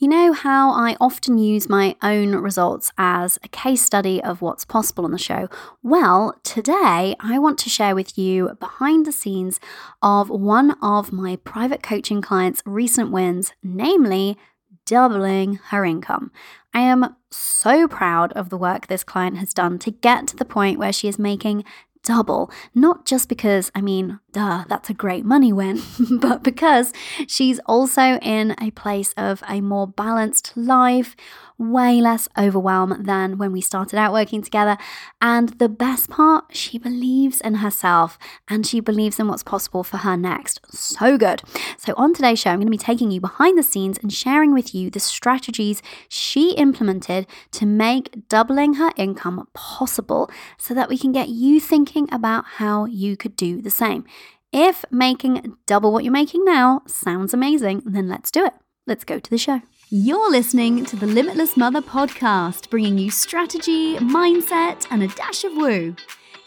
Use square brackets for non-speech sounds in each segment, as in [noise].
You know how I often use my own results as a case study of what's possible on the show? Well, today I want to share with you behind the scenes of one of my private coaching clients' recent wins, namely doubling her income. I am so proud of the work this client has done to get to the point where she is making double, not just because, I mean, duh, that's a great money win, [laughs] but because she's also in a place of a more balanced life way less overwhelm than when we started out working together. And the best part, she believes in herself and she believes in what's possible for her next. So good. So, on today's show, I'm going to be taking you behind the scenes and sharing with you the strategies she implemented to make doubling her income possible so that we can get you thinking about how you could do the same. If making double what you're making now sounds amazing, then let's do it. Let's go to the show. You're listening to the Limitless Mother podcast, bringing you strategy, mindset, and a dash of woo.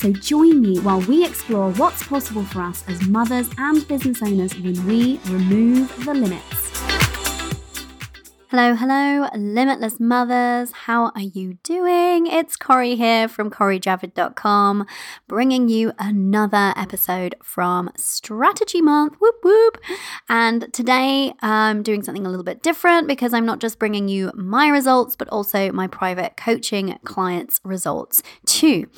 So join me while we explore what's possible for us as mothers and business owners when we remove the limits. Hello, hello, limitless mothers. How are you doing? It's Cori here from CoriJavid.com, bringing you another episode from Strategy Month. Whoop whoop. And today I'm doing something a little bit different because I'm not just bringing you my results, but also my private coaching clients' results too.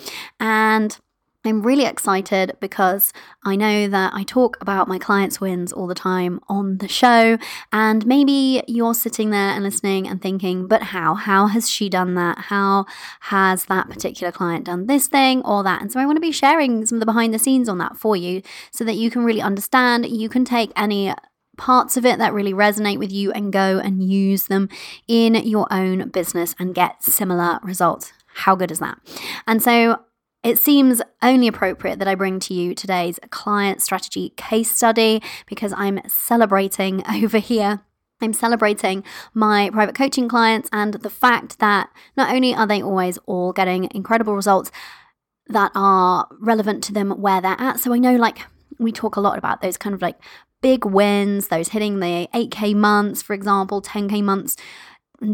And I'm really excited because I know that I talk about my clients' wins all the time on the show, and maybe you're sitting there and listening and thinking, but how? How has she done that? How has that particular client done this thing or that? And so I want to be sharing some of the behind the scenes on that for you so that you can really understand. You can take any parts of it that really resonate with you and go and use them in your own business and get similar results. How good is that? And so it seems only appropriate that I bring to you today's client strategy case study because I'm celebrating [laughs] over here. I'm celebrating my private coaching clients and the fact that not only are they always all getting incredible results that are relevant to them where they're at. So I know, like, we talk a lot about those kind of like big wins, those hitting the 8K months, for example, 10K months,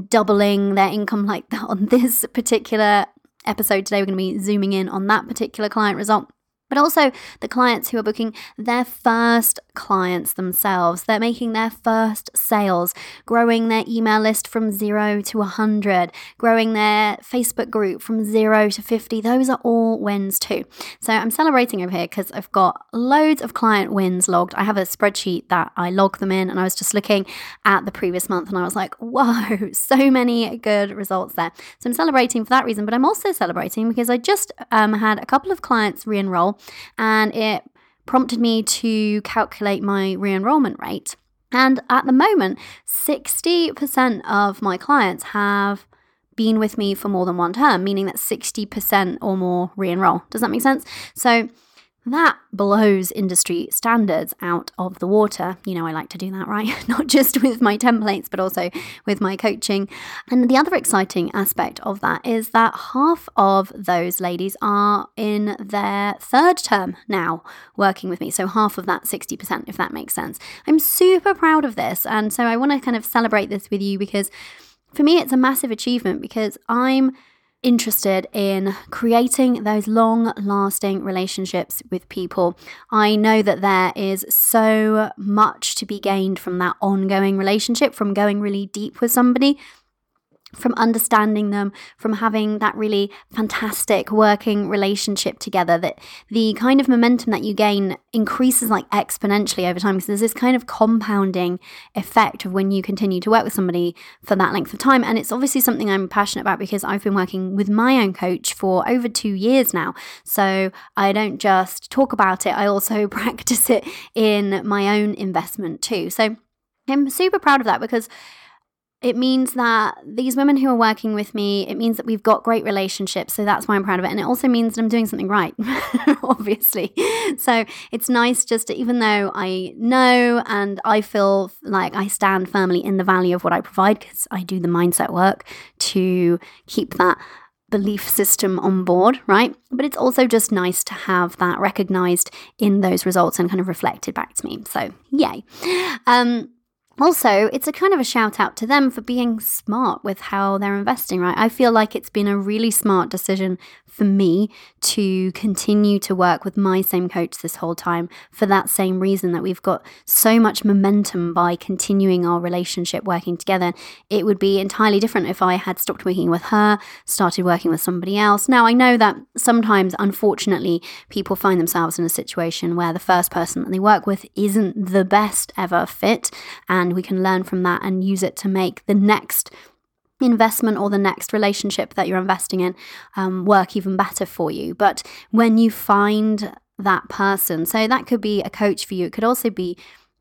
doubling their income like that [laughs] on this particular episode today, we're going to be zooming in on that particular client result but also the clients who are booking their first clients themselves. They're making their first sales, growing their email list from zero to 100, growing their Facebook group from zero to 50. Those are all wins too. So I'm celebrating over here because I've got loads of client wins logged. I have a spreadsheet that I log them in, and I was just looking at the previous month and I was like, [laughs] whoa, so many good results there. So I'm celebrating for that reason, but I'm also celebrating because I just um, had a couple of clients re enroll and it prompted me to calculate my re enrollment rate. And at the moment, 60% of my clients have been with me for more than one term, meaning that 60% or more re enroll. Does that make sense? So that blows industry standards out of the water. You know, I like to do that, right? [laughs] Not just with my templates, but also with my coaching. And the other exciting aspect of that is that half of those ladies are in their third term now working with me. So half of that 60%, if that makes sense. I'm super proud of this. And so I want to kind of celebrate this with you because for me, it's a massive achievement because I'm interested in creating those long lasting relationships with people. I know that there is so much to be gained from that ongoing relationship, from going really deep with somebody from understanding them, from having that really fantastic working relationship together, that the kind of momentum that you gain increases like exponentially over time because there's this kind of compounding effect of when you continue to work with somebody for that length of time. And it's obviously something I'm passionate about because I've been working with my own coach for over two years now. So I don't just talk about it, I also [laughs] practice it in my own investment too. So I'm super proud of that because it means that these women who are working with me, it means that we've got great relationships. So that's why I'm proud of it. And it also means that I'm doing something right, [laughs] obviously. So it's nice just to, even though I know and I feel like I stand firmly in the value of what I provide, because I do the mindset work to keep that belief system on board, right? But it's also just nice to have that recognized in those results and kind of reflected back to me. So, yay. Um, also, it's a kind of a shout out to them for being smart with how they're investing, right? I feel like it's been a really smart decision for me to continue to work with my same coach this whole time for that same reason that we've got so much momentum by continuing our relationship working together. It would be entirely different if I had stopped working with her, started working with somebody else. Now, I know that sometimes, unfortunately, people find themselves in a situation where the first person that they work with isn't the best ever fit. And and we can learn from that and use it to make the next investment or the next relationship that you're investing in um, work even better for you. But when you find that person, so that could be a coach for you, it could also be,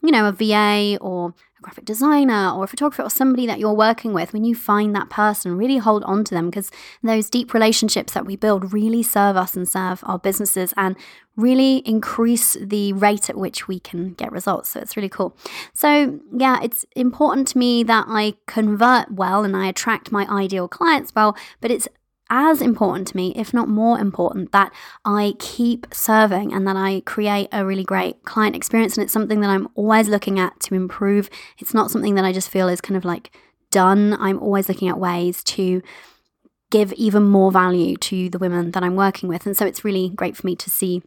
you know, a VA or a graphic designer or a photographer or somebody that you're working with, when you find that person, really hold on to them because those deep relationships that we build really serve us and serve our businesses and really increase the rate at which we can get results. So it's really cool. So, yeah, it's important to me that I convert well and I attract my ideal clients well, but it's as important to me, if not more important, that I keep serving and that I create a really great client experience. And it's something that I'm always looking at to improve. It's not something that I just feel is kind of like done. I'm always looking at ways to give even more value to the women that I'm working with. And so it's really great for me to see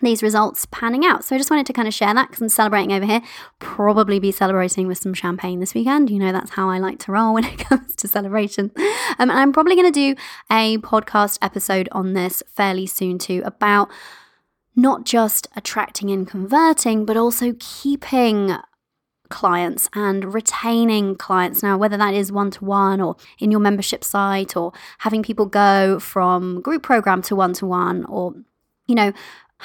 these results panning out. So I just wanted to kind of share that because I'm celebrating over here. Probably be celebrating with some champagne this weekend. You know, that's how I like to roll [laughs] when it comes to celebration. Um, and I'm probably going to do a podcast episode on this fairly soon too about not just attracting and converting, but also keeping clients and retaining clients now whether that is one to one or in your membership site or having people go from group program to one to one or you know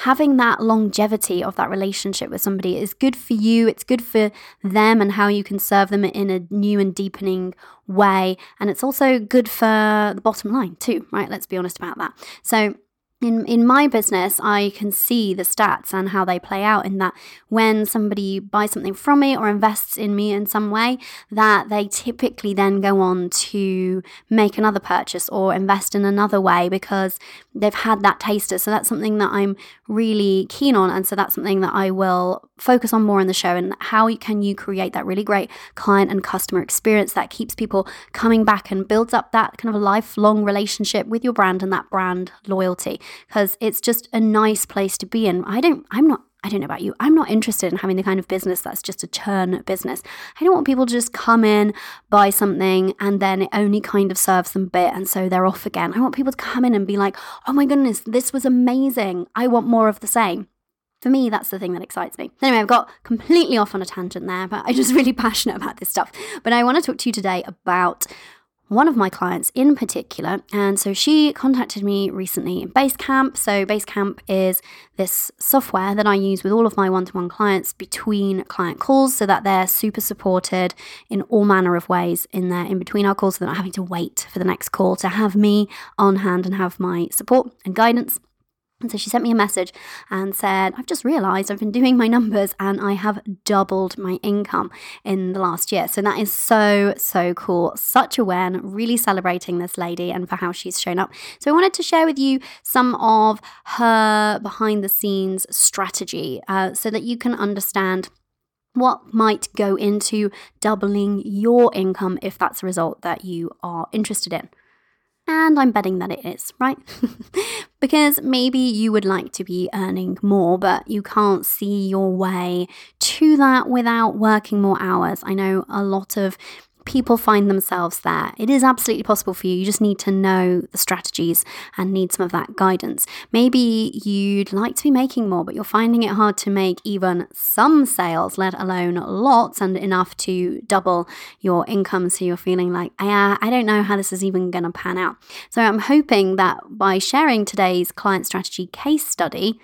having that longevity of that relationship with somebody is good for you, it's good for them and how you can serve them in a new and deepening way. And it's also good for the bottom line, too, right? Let's be honest about that. So, in in my business i can see the stats and how they play out in that when somebody buys something from me or invests in me in some way that they typically then go on to make another purchase or invest in another way because they've had that taster. So that's something that i'm really keen on and so that's something that i will focus on more in the show and how can you create that really great client and customer experience that keeps people coming back and builds up that kind of a lifelong relationship with your brand and that brand loyalty because it's just a nice place to be in. I don't, I'm not I don't know about you. I'm not interested in having the kind of business that's just a churn business. I don't want people to just come in, buy something, and then it only kind of serves them a bit and so they're off again. I want people to come in and be like, oh my goodness, this was amazing. I want more of the same. For me, that's the thing that excites me. Anyway, I've got completely off on a tangent there, but I'm just [laughs] really passionate about this stuff. But I want to talk to you today about one of my clients in particular. And so she contacted me recently in Basecamp. So, Basecamp is this software that I use with all of my one to one clients between client calls so that they're super supported in all manner of ways in their in between our calls so they're not having to wait for the next call to have me on hand and have my support and guidance. And so she sent me a message and said, I've just realized I've been doing my numbers and I have doubled my income in the last year. So that is so, so cool. Such a win. Really celebrating this lady and for how she's shown up. So I wanted to share with you some of her behind the scenes strategy uh, so that you can understand what might go into doubling your income if that's a result that you are interested in. And I'm betting that it is, right? [laughs] because maybe you would like to be earning more, but you can't see your way to that without working more hours. I know a lot of people find themselves there. It is absolutely possible for you. You just need to know the strategies and need some of that guidance. Maybe you'd like to be making more, but you're finding it hard to make even some sales, let alone lots and enough to double your income. So you're feeling like, yeah, I don't know how this is even going to pan out. So I'm hoping that by sharing today's client strategy case study,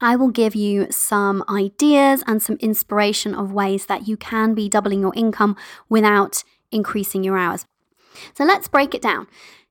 I will give you some ideas and some inspiration of ways that you can be doubling your income without increasing your hours. So let's break it down.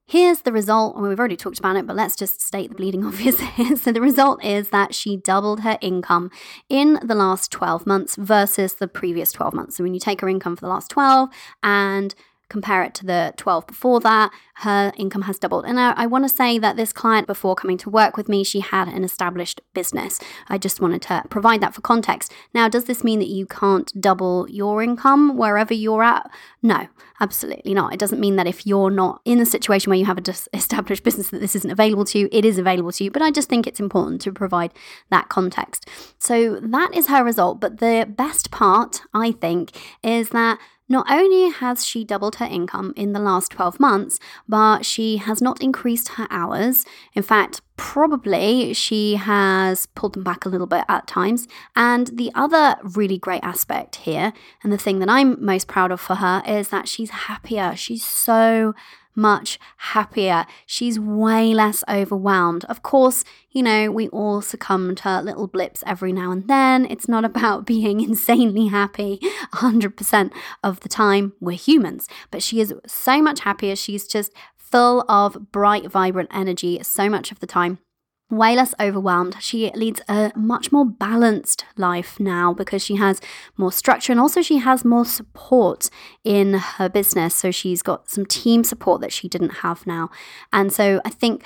Here's the result. Well, we've already talked about it, but let's just state the bleeding [laughs] obvious here. So, the result is that she doubled her income in the last 12 months versus the previous 12 months. So, when you take her income for the last 12 and compare it to the 12 before that, her income has doubled. And I, I want to say that this client, before coming to work with me, she had an established business. I just wanted to provide that for context. Now, does this mean that you can't double your income wherever you're at? No, absolutely not. It doesn't mean that if you're not in a situation where you have an [laughs] established business that this isn't available to you, it is available to you. But I just think it's important to provide that context. So that is her result. But the best part, I think, is that not only has she doubled her income in the last 12 months, but she has not increased her hours. In fact, probably she has pulled them back a little bit at times. And the other really great aspect here, and the thing that I'm most proud of for her, is that she's happier. She's so much happier. She's way less overwhelmed. Of course, you know, we all succumb to little blips every now and then. It's not [laughs] about being insanely happy 100% of the time. We're humans. But she is so much happier. She's just full of bright, vibrant energy so much of the time way less overwhelmed. She leads a much more balanced life now because she has more structure and also she has more support in her business. So she's got some team support that she didn't have now. And so I think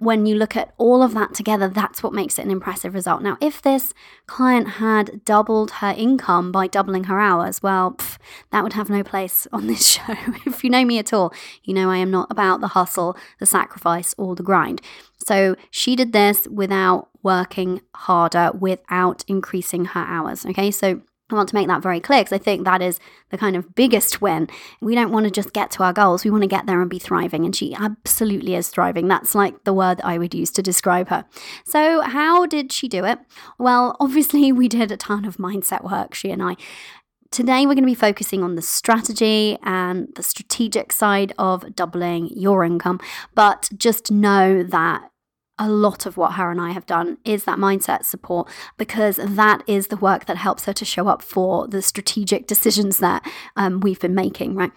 when you look at all of that together, that's what makes it an impressive result. Now, if this client had doubled her income by doubling her hours, well, pff, that would have no place on this [laughs] show. if you know me at all, you know I am not about the hustle, the sacrifice, or the grind. So she did this without working harder, without increasing her hours. Okay, so I want to make that very clear because I think that is the kind of biggest win. We don't want to just get to our goals, we want to get there and be thriving. And she absolutely is thriving. That's like the word I would use to describe her. So, how did she do it? Well, obviously, we did a ton of mindset work, she and I. Today, we're going to be focusing on the strategy and the strategic side of doubling your income. But just know that a lot of what her and I have done is that mindset support because that is the work that helps her to show up for the strategic decisions that um, we've been making, right?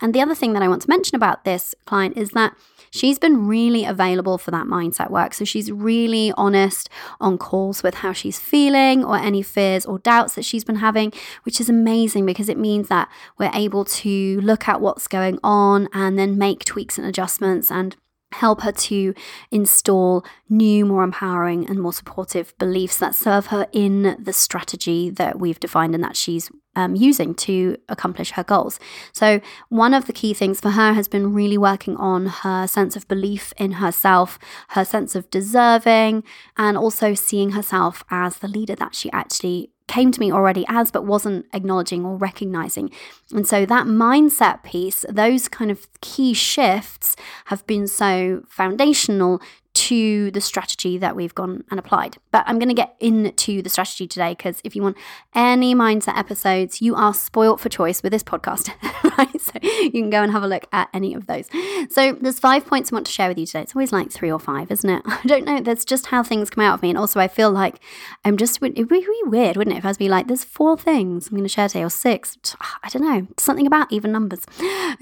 And the other thing that I want to mention about this client is that she's been really available for that mindset work. So she's really honest on calls with how she's feeling or any fears or doubts that she's been having, which is amazing because it means that we're able to look at what's going on and then make tweaks and adjustments and help her to install new, more empowering, and more supportive beliefs that serve her in the strategy that we've defined and that she's um, using to accomplish her goals. So, one of the key things for her has been really working on her sense of belief in herself, her sense of deserving, and also seeing herself as the leader that she actually came to me already as, but wasn't acknowledging or recognizing. And so that mindset piece, those kind of key shifts have been so foundational to the strategy that we've gone and applied. But I'm going to get into the strategy today because if you want any mindset episodes, you are spoilt for choice with this podcast, [laughs] right? So you can go and have a look at any of those. So there's five points I want to share with you today. It's always like three or five, isn't it? [laughs] I don't know. That's just how things come out of me. And also, I feel like I'm just, it would be weird, wouldn't it? If I was be like, there's four things I'm going to share today or six. I don't know. Something about even numbers.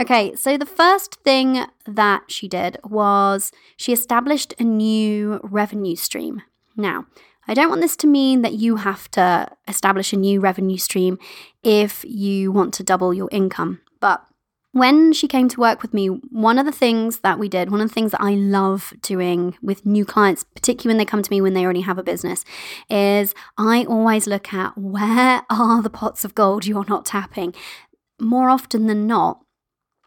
Okay. So the first thing that she did was she established a new revenue stream. Now, I don't want this to mean that you have to establish a new revenue stream if you want to double your income, but when she came to work with me, one of the things that we did, one of the things that I love doing with new clients, particularly when they come to me when they already have a business, is I always look at where [laughs] are the pots of gold you're not tapping. More often than not,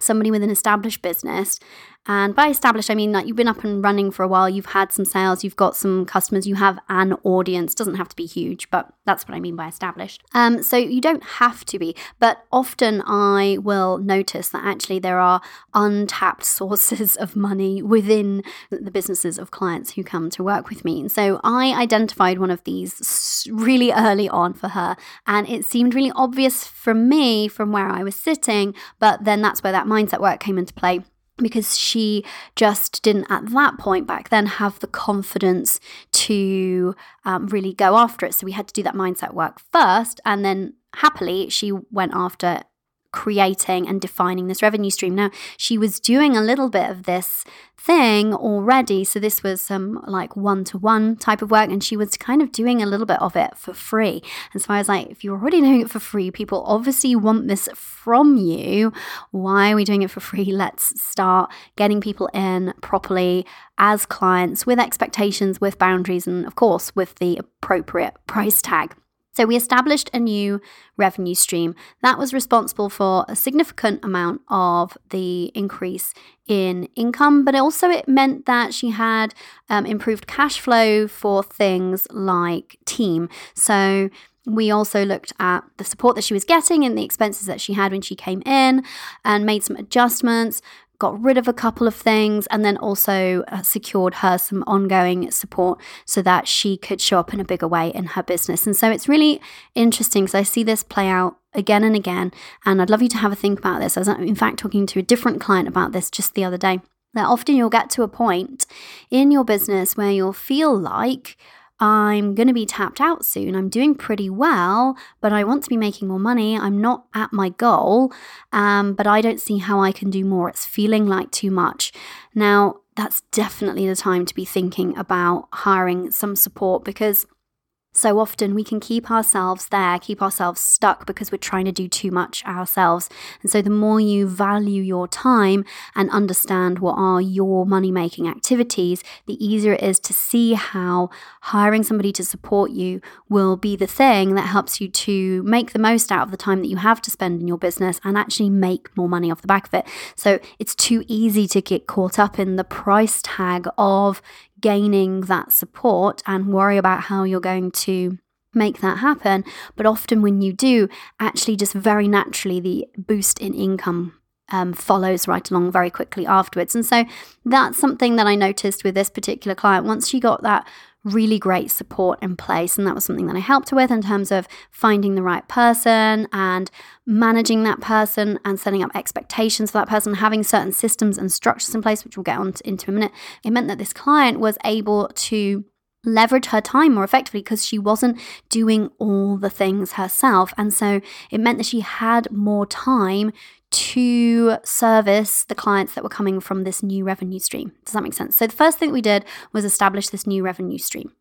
somebody with an established business and by established, I mean like you've been up and running for a while, you've had some sales, you've got some customers, you have an audience. Doesn't have to be huge, but that's what I mean by established. Um, so you don't have to be, but often I will notice that actually there are untapped [laughs] sources of money within the businesses of clients who come to work with me. And so I identified one of these really early on for her, and it seemed really obvious from me from where I was sitting, but then that's where that mindset work came into play because she just didn't at that point back then have the confidence to um, really go after it. So we had to do that mindset work first, and then happily she went after creating and defining this revenue stream. Now, she was doing a little bit of this thing already. So this was some like one to one type of work, and she was kind of doing a little bit of it for free. And so I was like, if you're already doing it for free, people obviously want this from you. Why are we doing it for free? Let's start getting people in properly as clients with expectations, with boundaries, and of course, with the appropriate price tag. So we established a new revenue stream that was responsible for a significant amount of the increase in income, but also it meant that she had um, improved cash flow for things like team. So we also looked at the support that she was getting and the expenses that she had when she came in and made some adjustments got rid of a couple of things, and then also uh, secured her some ongoing support so that she could show up in a bigger way in her business. And so it's really interesting because I see this play out again and again. And I'd love you to have a think about this. I was, in fact, talking to a different client about this just the other day. That often you'll get to a point in your business where you'll feel like I'm going to be tapped out soon. I'm doing pretty well, but I want to be making more money. I'm not at my goal, um, but I don't see how I can do more. It's feeling like too much. Now, that's definitely the time to be thinking about hiring some support because so often we can keep ourselves there, keep ourselves stuck because we're trying to do too much ourselves. And so the more you value your time and understand what are your money making activities, the easier it is to see how hiring somebody to support you will be the thing that helps you to make the most out of the time that you have to spend in your business and actually make more money off the back of it. So it's too easy to get caught up in the price tag of gaining that support and worry about how you're going to make that happen. But often, when you do, actually, just very naturally, the boost in income um, follows right along very quickly afterwards. And so that's something that I noticed with this particular client. Once she got that really great support in place. And that was something that I helped with in terms of finding the right person and managing that person and setting up expectations for that person, having certain systems and structures in place, which we'll get on to, into a minute. It meant that this client was able to leverage her time more effectively because she wasn't doing all the things herself. And so it meant that she had more time to service the clients that were coming from this new revenue stream. Does that make sense? So the first thing we did was establish this new revenue stream.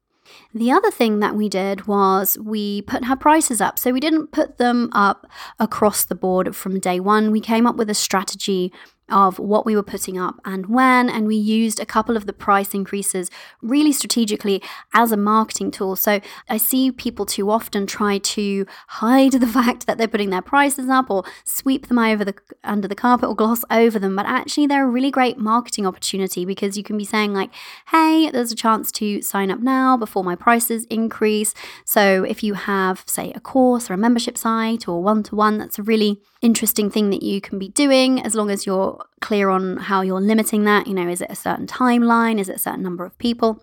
The other thing that we did was we put her prices up. So we didn't put them up across the board from day one. We came up with a strategy of what we were putting up and when, and we used a couple of the price increases really strategically as a marketing tool. So I see people too often try to hide [laughs] the fact that they're putting their prices up or sweep them over the under the carpet or gloss over them, but actually they're a really great marketing opportunity because you can be saying like, "Hey, there's a chance to sign up now before my prices increase." So if you have say a course or a membership site or one-to-one, that's a really interesting thing that you can be doing as long as you're clear on how you're limiting that. You know, is it a certain timeline? Is it a certain number of people?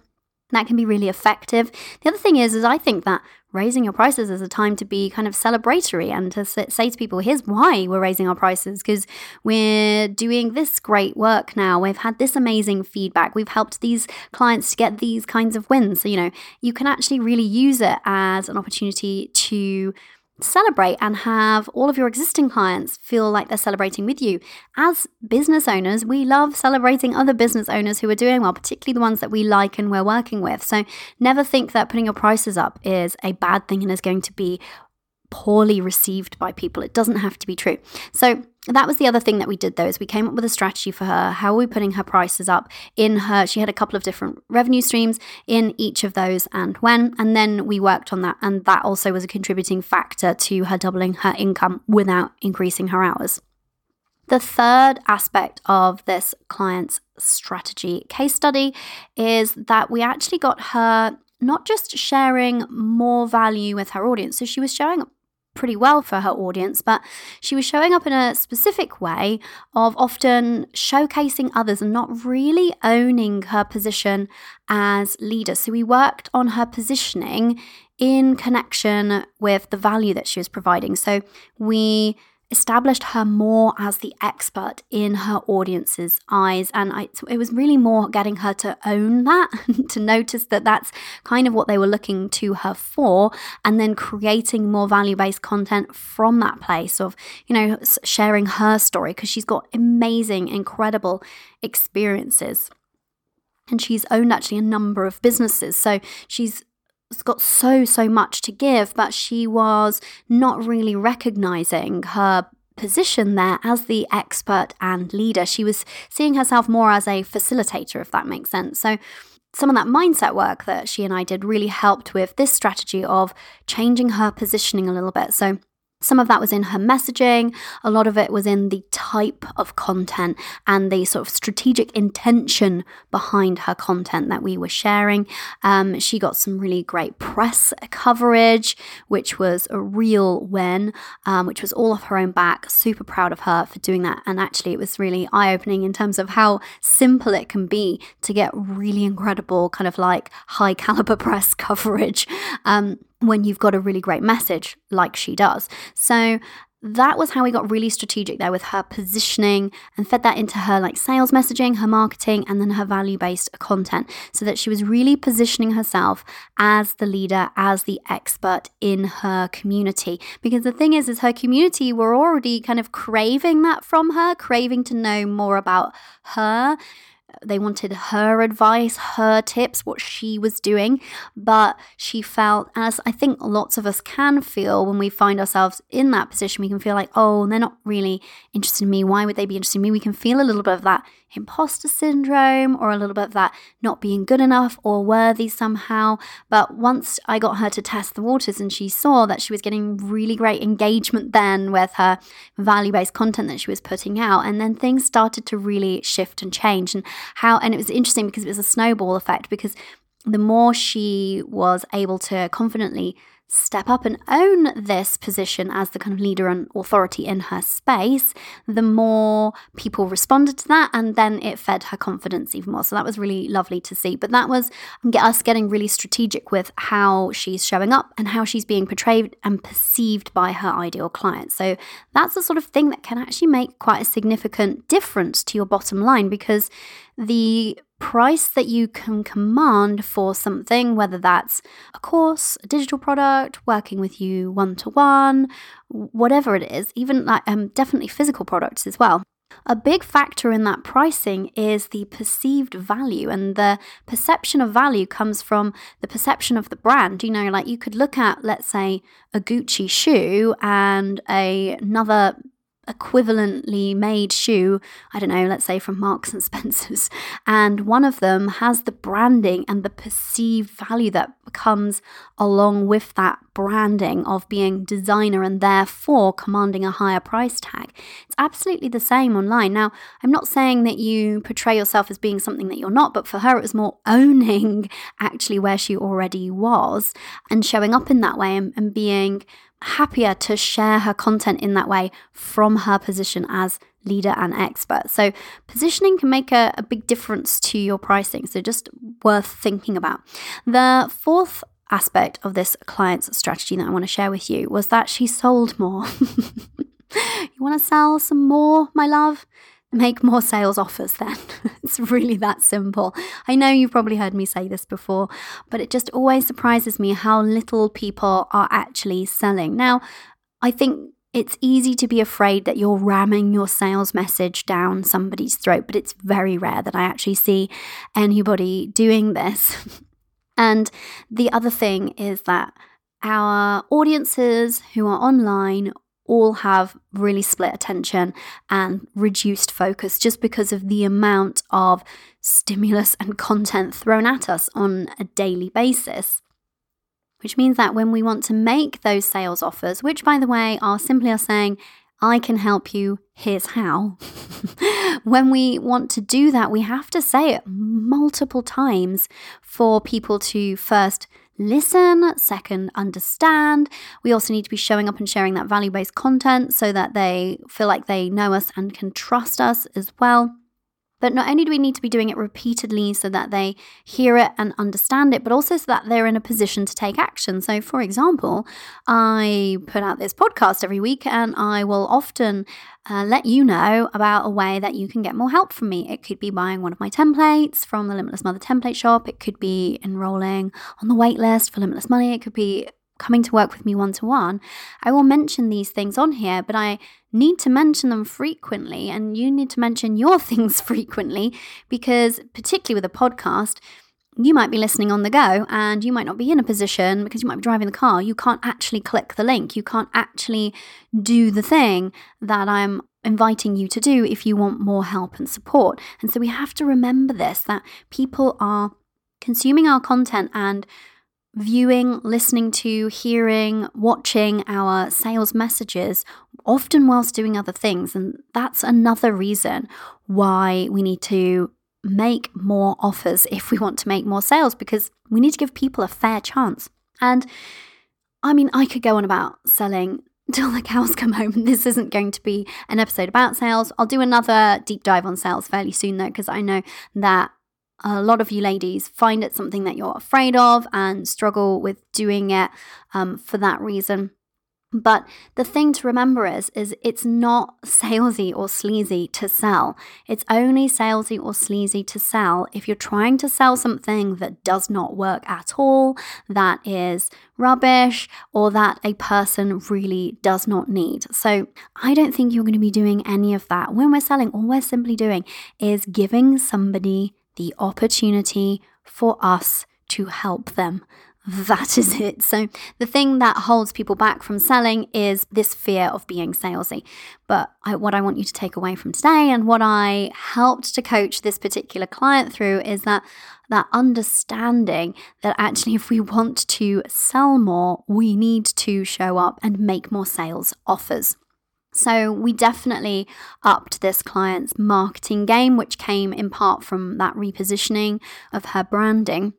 That can be really effective. The other thing is, is I think that raising your prices is a time to be kind of celebratory and to say to people, here's why we're raising our prices because we're doing this great work now. We've had this amazing feedback. We've helped these clients to get these kinds of wins. So, you know, you can actually really use it as an opportunity to celebrate and have all of your existing clients feel like they're celebrating with you. As business owners, we love celebrating other business owners who are doing well, particularly the ones that we like and we're working with. So never think that putting your prices up is a bad thing and is going to be poorly received by people. It doesn't have to be true. So that was the other thing that we did though is we came up with a strategy for her. How are we putting her prices up? In her she had a couple of different revenue streams in each of those and when and then we worked on that. And that also was a contributing factor to her doubling her income without increasing her hours. The third aspect of this client's strategy case study is that we actually got her not just sharing more value with her audience. So she was showing pretty well for her audience, but she was showing up in a specific way of often showcasing others and not really owning her position as leader. So we worked on her positioning in connection with the value that she was providing. So we established her more as the expert in her audience's eyes. And I, it was really more getting her to own that, [laughs] to notice that that's kind of what they were looking to her for, and then creating more value based content from that place of, you know, sharing her story because she's got amazing, incredible experiences. And she's owned actually a number of businesses. So she's got so, so much to give, but she was not really recognizing her position there as the expert and leader. She was seeing herself more as a facilitator, if that makes sense. So, some of that mindset work that she and I did really helped with this strategy of changing her positioning a little bit. So, some of that was in her messaging, a lot of it was in the type of content and the sort of strategic intention behind her content that we were sharing. Um, she got some really great press coverage, which was a real win, um, which was all off her own back. Super proud of her for doing that. And actually, it was really eye opening in terms of how simple it can be to get really incredible, kind of like high caliber [laughs] press coverage. Um, when you've got a really great message like she does. So that was how we got really strategic there with her positioning and fed that into her like sales messaging, her marketing, and then her value based content so that she was really positioning herself as the leader, as the expert in her community. Because the thing is, is her community were already kind of craving that from her, craving to know more about her they wanted her advice, her tips, what she was doing. But she felt, as I think lots of us can feel when we find ourselves in that position, we can feel like, oh, they're not really interested in me. Why would they be interested in me? We can feel a little bit of that imposter syndrome or a little bit of that not being good enough or worthy somehow. But once I got her to test the waters and she saw that she was getting really great engagement then with her value based content that she was putting out, and then things started to really shift and change. And how, and it was interesting because it was a snowball effect because the more she was able to confidently step up and own this position as the kind of leader and authority in her space, the more people responded to that, and then it fed her confidence even more. So that was really lovely to see. But that was um, us getting really strategic with how she's showing up and how she's being portrayed and perceived by her ideal client. So that's the sort of thing that can actually make quite a significant difference to your bottom line because the price that you can command for something, whether that's a course, a digital product, working with you one to one, whatever it is, even like um, definitely physical products as well. A big factor in that pricing is the perceived value, and the perception of value comes from the perception of the brand. You know, like you could look at, let's say, a Gucci shoe and a, another equivalently made shoe, I don't know, let's say from Marks and Spencers, and one of them has the branding and the perceived value that comes along with that branding of being designer and therefore commanding a higher price tag. It's absolutely the same online. Now, I'm not saying that you portray yourself as being something that you're not, but for her, it was more owning [laughs] actually where she already was and showing up in that way and, and being happier to share her content in that way from her position as leader and expert. So, positioning can make a, a, big difference to your pricing. So, just worth thinking about. The fourth aspect of this client's strategy that I want to share with you was that she sold more. [laughs] you want to sell some more, my love? Make more sales offers then. [laughs] it's really that simple. I know you've probably heard me say this before, but it just always surprises me how little people are actually selling. Now, I think it's easy to be afraid that you're ramming your sales message down somebody's throat, but it's very rare that I actually see anybody doing this. [laughs] and the other thing is that our audiences who are online all have really split attention and reduced focus just because of the amount of stimulus and content thrown at us on a daily basis. Which means that when we want to make those sales offers, which by the way are simply us saying, I can help you, here's how. [laughs] when we want to do that, we have to say it multiple times for people to first listen, second, understand. We also need to be showing up and sharing that value based content so that they feel like they know us and can trust us as well. But not only do we need to be doing it repeatedly so that they hear it and understand it, but also so that they're in a position to take action. So, for example, I put out this podcast every week and I will often uh, let you know about a way that you can get more help from me. It could be buying one of my templates from the Limitless Mother template shop, it could be enrolling on the waitlist for Limitless Money, it could be coming to work with me one to one, I will mention these things on here, but I need to mention them frequently. And you need to mention your [laughs] things frequently because, particularly with a podcast, you might be listening on the go and you might not be in a position because you might be driving the car. You can't actually click the link. You can't actually do the thing that I'm inviting you to do if you want more help and support. And so we have to remember this that people are consuming our content and viewing, listening to, hearing, watching our sales messages, often whilst doing other things. And that's another reason why we need to make more offers if we want to make more sales, because we need to give people a fair chance. And I mean, I could go on about selling [laughs] till the cows come home. This isn't going to be an episode about sales. I'll do another deep dive on sales fairly soon, though, because I know that a lot of you ladies find it something that you're afraid of and struggle with doing it um, for that reason. But the thing to remember is, is it's not salesy or sleazy to sell. It's only salesy or sleazy to sell if you're trying to sell something that does not work at all, that is rubbish, or that a person really does not need. So I don't think you're going to be doing any of that. When we're selling, all we're simply doing is giving somebody the opportunity for us to help them. [laughs] That is it. So, the thing that holds people back from selling is this fear of being salesy. But I, what I want you to take away from today and what I helped to coach this particular client through is that that understanding that actually, if we want to sell more, we need to show up and make more sales offers. So we definitely upped this client's marketing game, which came in part from that repositioning of her branding.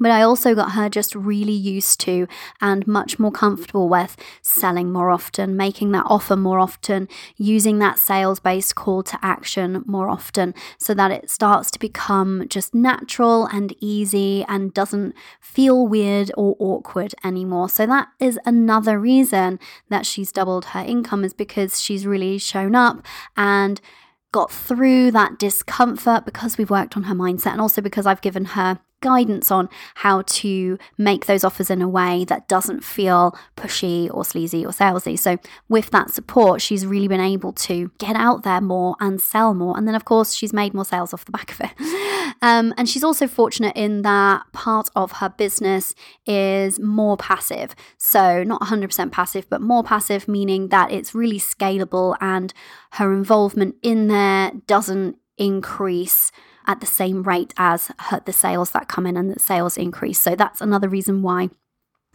But I also got her just really used to and much more comfortable with selling more often, making that offer more often, using that sales based call to action more often so that it starts to become just natural and easy and doesn't feel weird or awkward anymore. So that is another reason that she's doubled her income, is because she's really shown up and got through that discomfort because we've worked on her mindset and also because I've given her guidance on how to make those offers in a way that doesn't feel pushy or sleazy or salesy. So, with that support, she's really been able to get out there more and sell more. And then, of course, she's made more sales off the back of it. [laughs] Um, and she's also fortunate in that part of her business is more passive. So, not 100% passive, but more passive, meaning that it's really scalable and her involvement in there doesn't increase at the same rate as her, the sales that come in and the sales increase. So that's another reason why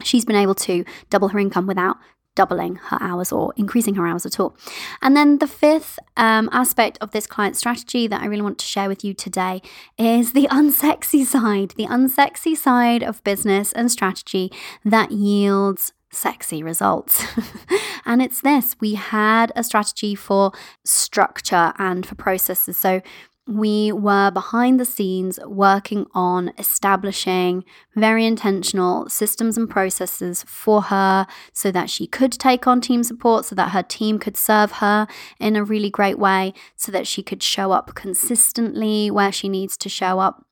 she's been able to double her income without doubling her hours or increasing her hours at all. And then the fifth um, aspect of this client strategy that I really want to share with you today is the [laughs] unsexy side, the unsexy side of business and strategy that yields sexy results. [laughs] and it's this we had a strategy for structure and for processes. So we were behind the scenes working on establishing very intentional systems and processes for her so that she could take on team support, so that her team could serve her in a really great way, so that she could show up consistently where she needs to show up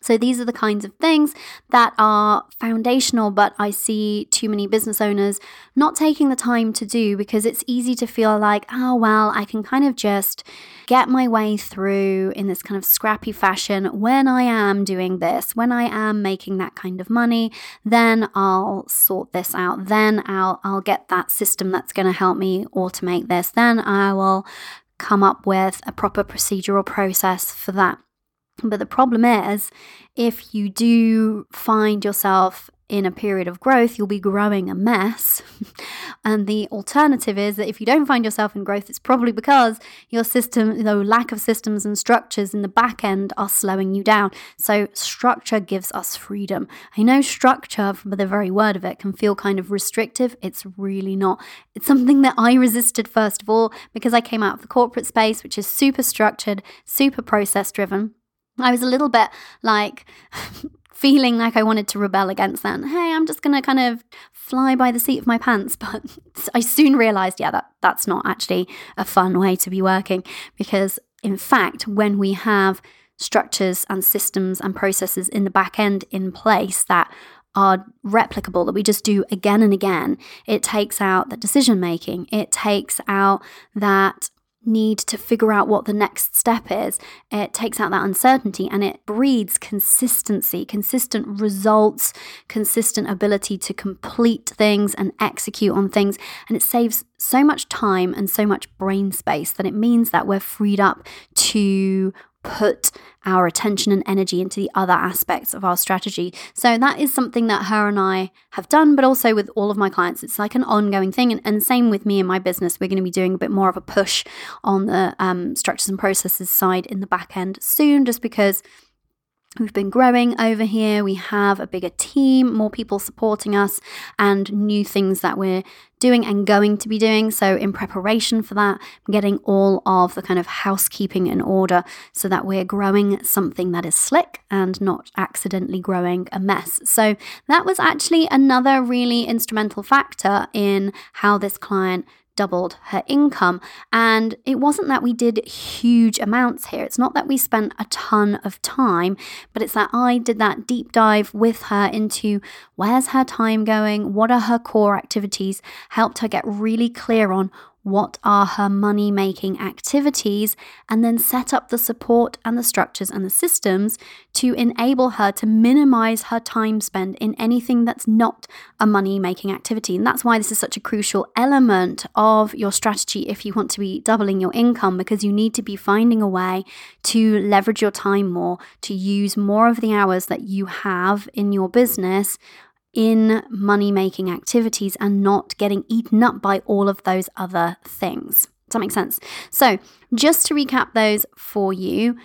so these are the kinds of things that are foundational, but I see too many business owners not taking the time to do because it's easy to feel like, oh, well, I can kind of just get my way through in this kind of scrappy fashion when I am doing this, when I am making that kind of money, then I'll sort this out. Then I'll I'll get that system that's going to help me automate this. Then I will come up with a proper procedural process for that. But the problem is, if you do find yourself in a period of growth, you'll be growing a mess. [laughs] and the alternative is that if you don't find yourself in growth, it's probably because your system, the lack of systems and structures in the back end are slowing you down. So, structure gives us freedom. I know structure, from the very word of it, can feel kind of restrictive. It's really not. It's something that I resisted, first of all, because I came out of the corporate space, which is super structured, super process driven. I was a little bit like [laughs] feeling like I wanted to rebel against that. hey, I'm just going to kind of fly by the seat of my pants. [laughs] But I soon realized, yeah, that that's not actually a fun way to be working because, in fact, when we have structures and systems and processes in the back end in place that are replicable that we just do again and again it takes out the decision making it takes out that need to figure out what the next step is. It takes out that uncertainty and it breeds consistency, consistent results, consistent ability to complete things and execute on things. And it saves so much time and so much brain space that it means that we're freed up to put our attention and energy into the other aspects of our strategy. So that is something that her and I have done, but also with all of my clients. It's like an ongoing thing. And, and same with me and my business. We're going to be doing a bit more of a push on the um, structures and processes side in the back end soon, just because We've been growing over here. We have a bigger team, more people supporting us, and new things that we're doing and going to be doing. So, in preparation for that, I'm getting all of the kind of housekeeping in order so that we're growing something that is slick and not accidentally growing a mess. So, that was actually another really instrumental factor in how this client doubled her income. And it wasn't that we did huge amounts here. It's not that we spent a ton of time, but it's that I did that deep dive with her into where's her time going, what are her core activities, helped her get really clear on what are her money making activities, and then set up the support and the structures and the systems to enable her to minimize her time spent in anything that's not a money making activity. And that's why this is such a crucial element of your strategy if you want to be doubling your income, because you need to be finding a way to leverage your time more, to use more of the hours that you have in your business in money making activities and not getting eaten up by all of those other things. Does that make sense? So, just to recap those for you,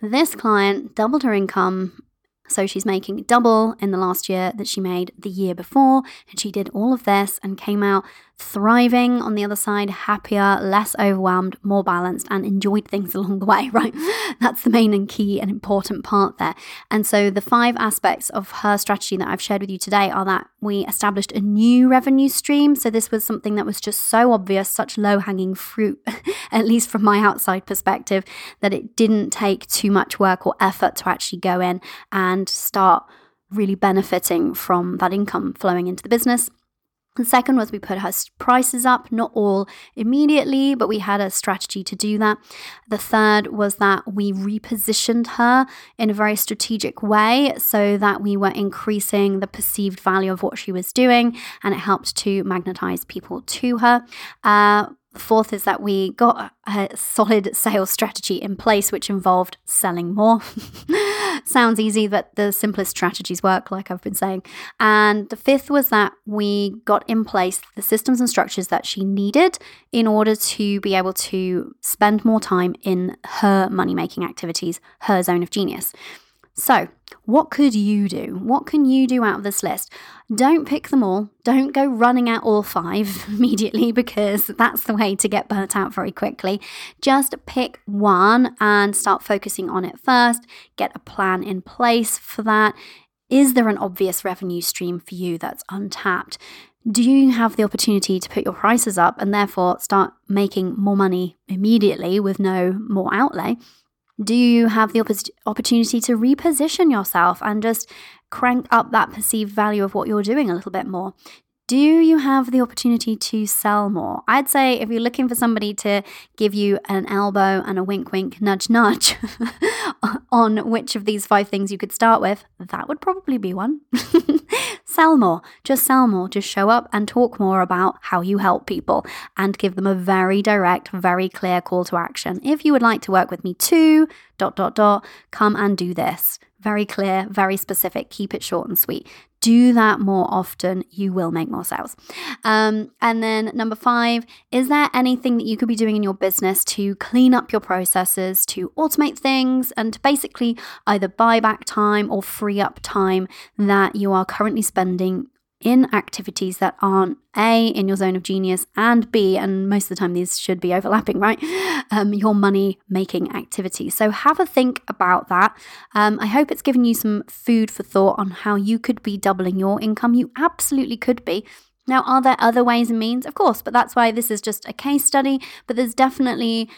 this client doubled her income. So, she's making double in the last year that she made the year before. And she did all of this and came out thriving on the other side, happier, less overwhelmed, more balanced, and enjoyed things [laughs] along the way, right? That's the main and key and important part there. And so, the five aspects of her strategy that I've shared with you today are that we established a new revenue stream. So, this was something that was just so obvious, such low hanging fruit, [laughs] at least from my outside perspective, that it didn't take too much work or effort to actually go in and start really benefiting from that income flowing into the business. The second was we put her prices up, not all immediately, but we had a strategy to do that. The third was that we repositioned her in a very strategic way so that we were increasing the perceived value of what she was doing and it helped to magnetize people to her. Uh, fourth is that we got a solid sales strategy in place, which involved selling more. [laughs] Sounds easy, but the simplest strategies work, like I've been saying. And the fifth was that we got in place the systems and structures that she needed in order to be able to spend more time in her money making activities, her zone of genius. So, what could you do? What can you do out of this list? Don't pick them all. Don't go running out all five [laughs] immediately because that's the way to get burnt out very quickly. Just pick one and start focusing on it first. Get a plan in place for that. Is there an obvious revenue stream for you that's untapped? Do you have the opportunity to put your prices up and therefore start making more money immediately with no more outlay? Do you have the opp- opportunity to reposition yourself and just crank up that perceived value of what you're doing a little bit more? Do you have the opportunity to sell more? I'd say if you're looking for somebody to give you an elbow and a wink, wink, nudge, nudge [laughs] uh, on which of these five things you could start with, that would probably be one. [laughs] sell more, just sell more, just show up and talk more about how you help people and give them a very direct, very clear call to action. If you would like to work with me too, dot, dot, dot, come and do this. Very clear, very specific, keep it short and sweet. Do that more often, you will make more sales. Um, and then number five, is there anything that you could be doing in your business to clean up your processes, to automate things, and to basically either buy back time or free up time that you are currently spending in activities that aren't A, in your zone of genius, and B, and most of the time these should be overlapping, right? Um, your money making activities. So have a think about that. Um, I hope it's given you some food for thought on how you could be doubling your income. You absolutely could be. Now, are there other ways and means? Of course, but that's why this is just a case study. But there's definitely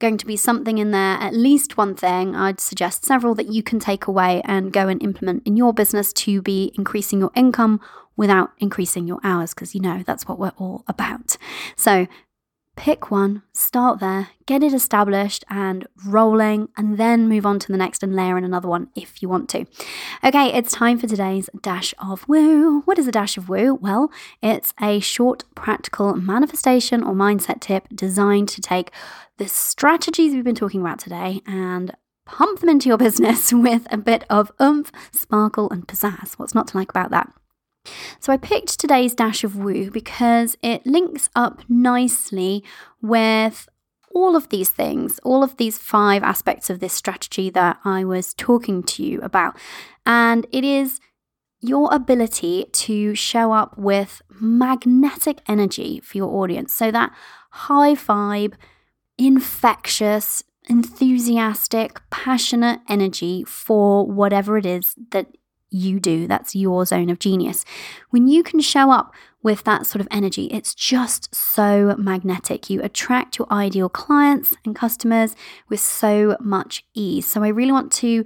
going to be something in there, at least one thing, I'd suggest several that you can take away and go and implement in your business to be increasing your income without increasing your hours, because you know that's what we're all about. So pick one, start there, get it established and rolling, and then move on to the next and layer in another one if you want to. Okay, it's time for today's dash of woo. What is a dash of woo? Well, it's a short, practical manifestation or mindset tip designed to take the strategies we've been talking about today and pump them into your [laughs] business with a bit of oomph, sparkle, and pizzazz. What's not to like about that? So I picked today's dash of woo because it links up nicely with all of these things, all of these five aspects of this strategy that I was talking to you about. And it is your ability to show up with magnetic energy for your audience. So that high vibe, infectious, enthusiastic, passionate energy for whatever it is that you do. That's your zone of genius. When you can show up with that sort of energy, it's just so magnetic. You attract your ideal clients and customers with so much ease. So I really want to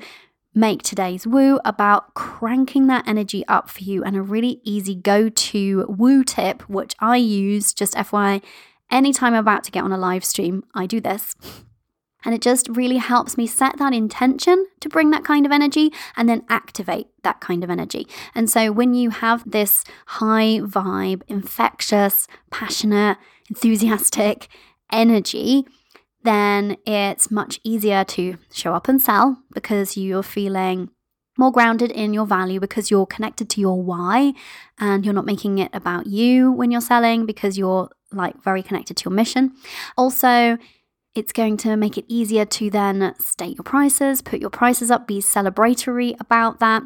make today's woo about cranking that energy up for you and a really easy go to woo tip, which I use, just FYI, anytime I'm about to get on a live stream, I do this. [laughs] And it just really helps me set that intention to bring that kind of energy and then activate that kind of energy. And so when you have this high vibe, infectious, passionate, enthusiastic energy, then it's much easier to show up and sell because you're feeling more grounded in your value because you're connected to your why and you're not making it about you when you're selling because you're like very connected to your mission. Also, it's going to make it easier to then state your prices, put your prices up, be celebratory about that.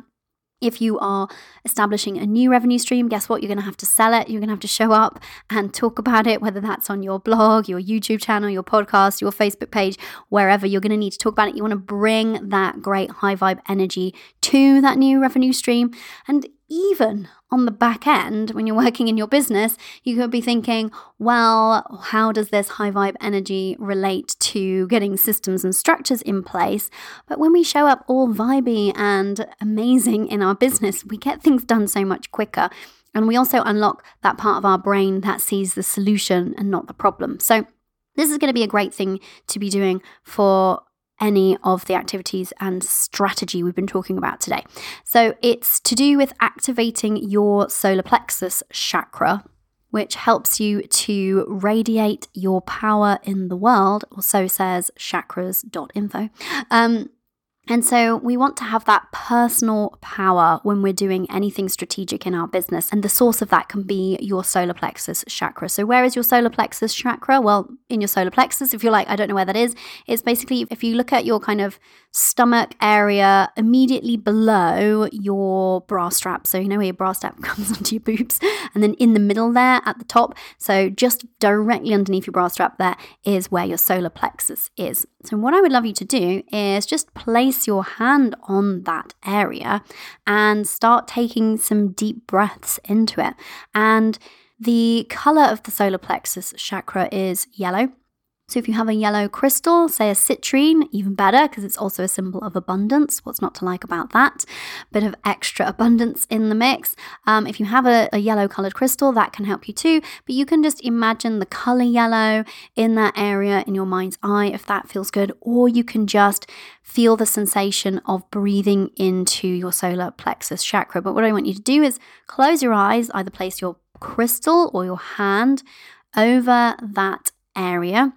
If you are establishing a new revenue stream, guess what? You're going to have to sell it. You're going to have to show up and talk about it, whether that's on your blog, your YouTube channel, your podcast, your Facebook page, wherever. You're going to need to talk about it. You want to bring that great high vibe energy to that new revenue stream. And even on the back end, when you're [laughs] working in your business, you could be thinking, well, how does this high vibe energy relate to getting systems and structures in place? But when we show up all vibey and amazing in our business, we get things done so much quicker. And we also unlock that part of our brain that sees the solution and not the problem. So, this is going to be a great thing to be doing for any of the activities and strategy we've been talking about today. So it's to do with activating your solar plexus chakra, which helps you to radiate your power in the world, or so says chakras.info. Um, and so we want to have that personal power when we're doing anything strategic in our business. And the source of that can be your solar plexus chakra. So, where is your solar plexus chakra? Well, in your solar plexus, if you're like, I don't know where that is, it's basically if you look at your kind of stomach area immediately below your bra strap. So, you know where your bra strap [laughs] comes onto your boobs, and then in the middle there at the top. So, just directly underneath your bra strap, there is where your solar plexus is. So, what I would love you to do is just place your hand on that area and start taking some deep breaths into it. And the color of the solar plexus chakra is yellow. So if you have a yellow crystal, say a citrine, even better because it's also a symbol of abundance. What's not to like about that? Bit of extra abundance in the mix. Um, if you have a, a yellow colored crystal, that can help you too. But you can just imagine the color yellow in that area in your mind's eye if that feels good, or you can just feel the sensation of breathing into your solar plexus chakra. But what I want you to do is close your eyes, either place your crystal or your hand over that area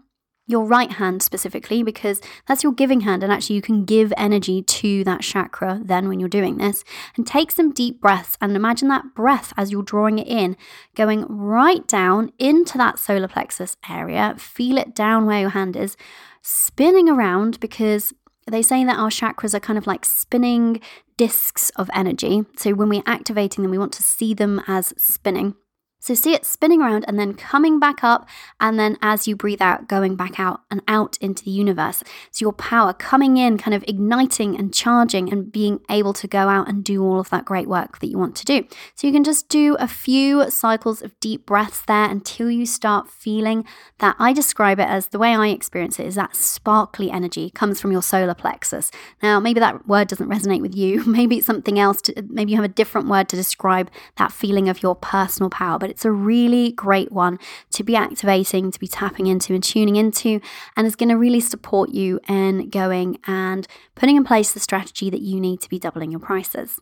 your right hand specifically, because that's your giving hand, and actually you can give energy to that chakra then when you're doing this. And take some deep breaths and imagine that breath as you're drawing it in, going right down into that solar plexus area. Feel it down where your hand is, spinning around because they say that our chakras are kind of like spinning discs of energy. So when we're activating them, we want to see them as spinning. So see it spinning around and then coming back up, and then as you breathe out, going back out and out into the universe. So your power coming in, kind of igniting and charging, and being able to go out and do all of that great work that you want to do. So you can just do a few cycles of deep breaths there until you start feeling that. I describe it as the way I experience it is that sparkly energy comes from your solar plexus. Now, maybe that word doesn't resonate with you. [laughs] Maybe it's something else. To, maybe you have a different word to describe that feeling of your personal power, but it's a really great one to be activating, to be tapping into and tuning into, and it's going to really support you in going and putting in place the strategy that you need to be doubling your prices.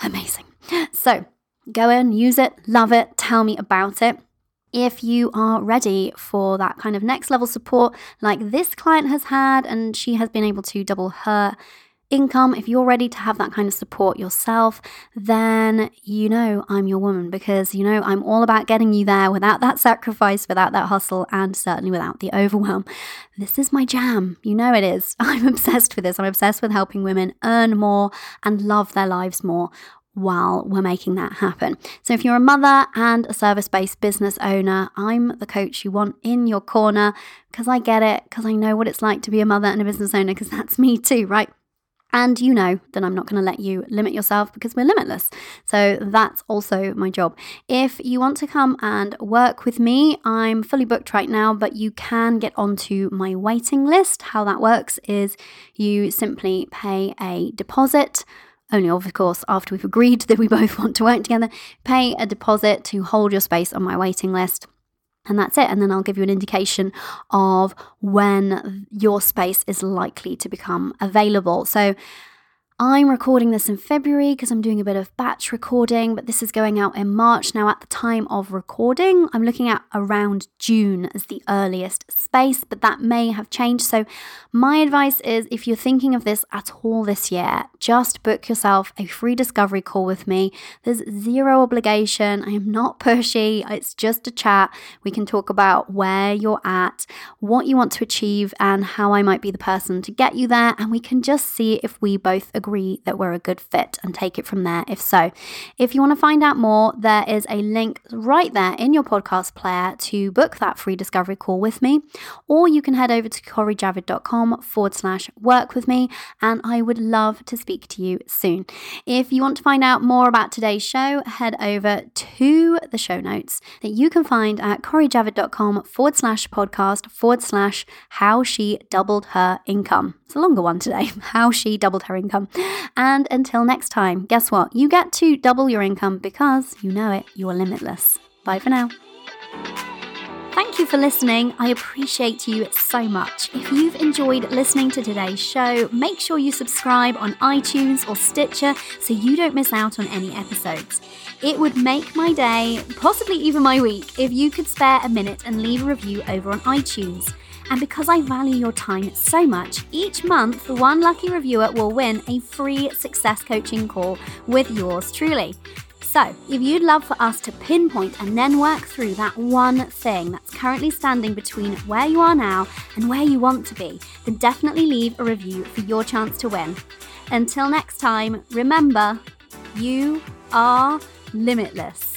Amazing. So, go in, use it, love it, tell me about it if you are ready for that kind of next level support like this client has had and she has been able to double her income, if you're ready to have that kind of support yourself, then you know I'm your woman because you know I'm all about getting you there without that sacrifice, without that hustle, and certainly without the overwhelm. This is my jam. You know it is. [laughs] I'm obsessed with this. I'm obsessed with helping women earn more and love their lives more while we're making that happen. So, if you're a mother and a service based business owner, I'm the coach you want in your corner because I get it, because I know what it's like to be a mother and a business owner, because that's me too, right? And you know that I'm not going to let you limit yourself because we're limitless. So that's also my job. If you want to come and work with me, I'm fully booked right now, but you can get onto my waiting list. How that works is you simply pay a deposit only of course after we've agreed [laughs] that we both want to work together, pay a deposit to hold your space on my waiting list. And that's it. And then I'll give you an indication of when your space is likely to become available. So I'm recording this in February because I'm doing a bit of batch recording, but this is going out in March. Now, at the time of recording, I'm looking at around June as the earliest space, but that may have changed. So, my advice is if you're thinking of this at all this year, just book yourself a free discovery call with me. There's zero obligation. I am not pushy, it's just a chat. We can talk about where you're at, what you want to achieve, and how I might be the person to get you there. And we can just see if we both agree agree that we're a good fit and take it from there if so. If you want to find out more, there is a link right there in your podcast player to book that free discovery call with me, or you can head over to corijavid.com forward slash work with me, and I would love to speak to you soon. If you want to find out more about today's show, head over to the show notes that you can find at corijavid.com forward slash podcast forward slash how she doubled her income. It's a longer one today, [laughs] how she doubled her income. And until next time, guess what? You get to double your income because you know it, you're limitless. Bye for now. Thank you for listening. I appreciate you so much. If you've enjoyed listening to today's show, make sure you subscribe on iTunes or Stitcher so you don't miss out on any episodes. It would make my day, possibly even my week, if you could spare a minute and leave a review over on iTunes. And because I value your time so much, each month one lucky reviewer will win a free success coaching call with yours truly. So, if you'd love for us to pinpoint and then work through that one thing that's currently standing between where you are now and where you want to be, then definitely leave a review for your chance to win. Until next time, remember, you are limitless.